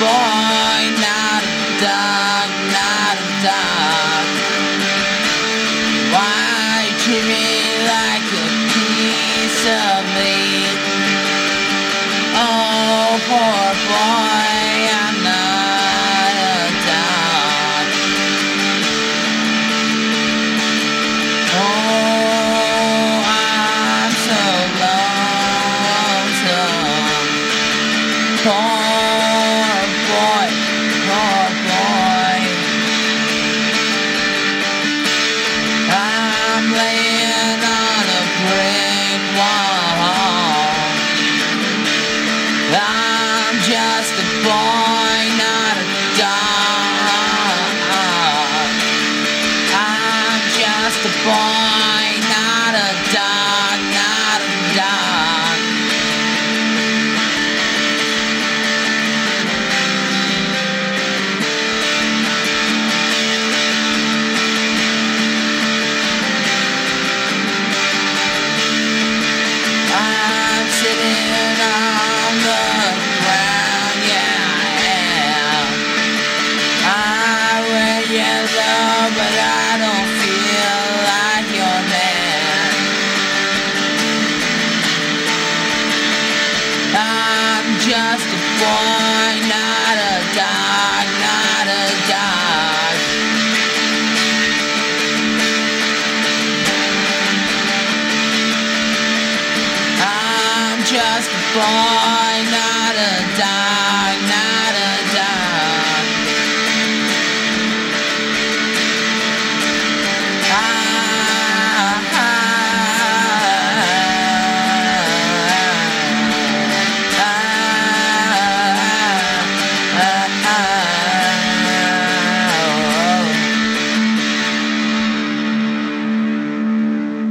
boy, not a dog, not a dog. Why treat me like a piece of meat? Oh, poor boy, I'm not a dog. Oh, I'm so lonesome. Poor poor boy. I'm laying on a brick wall. I'm just a boy, not a dog. I'm just a boy, but I don't feel like your man. I'm just a boy, not a dog, not a dog. I'm just a boy,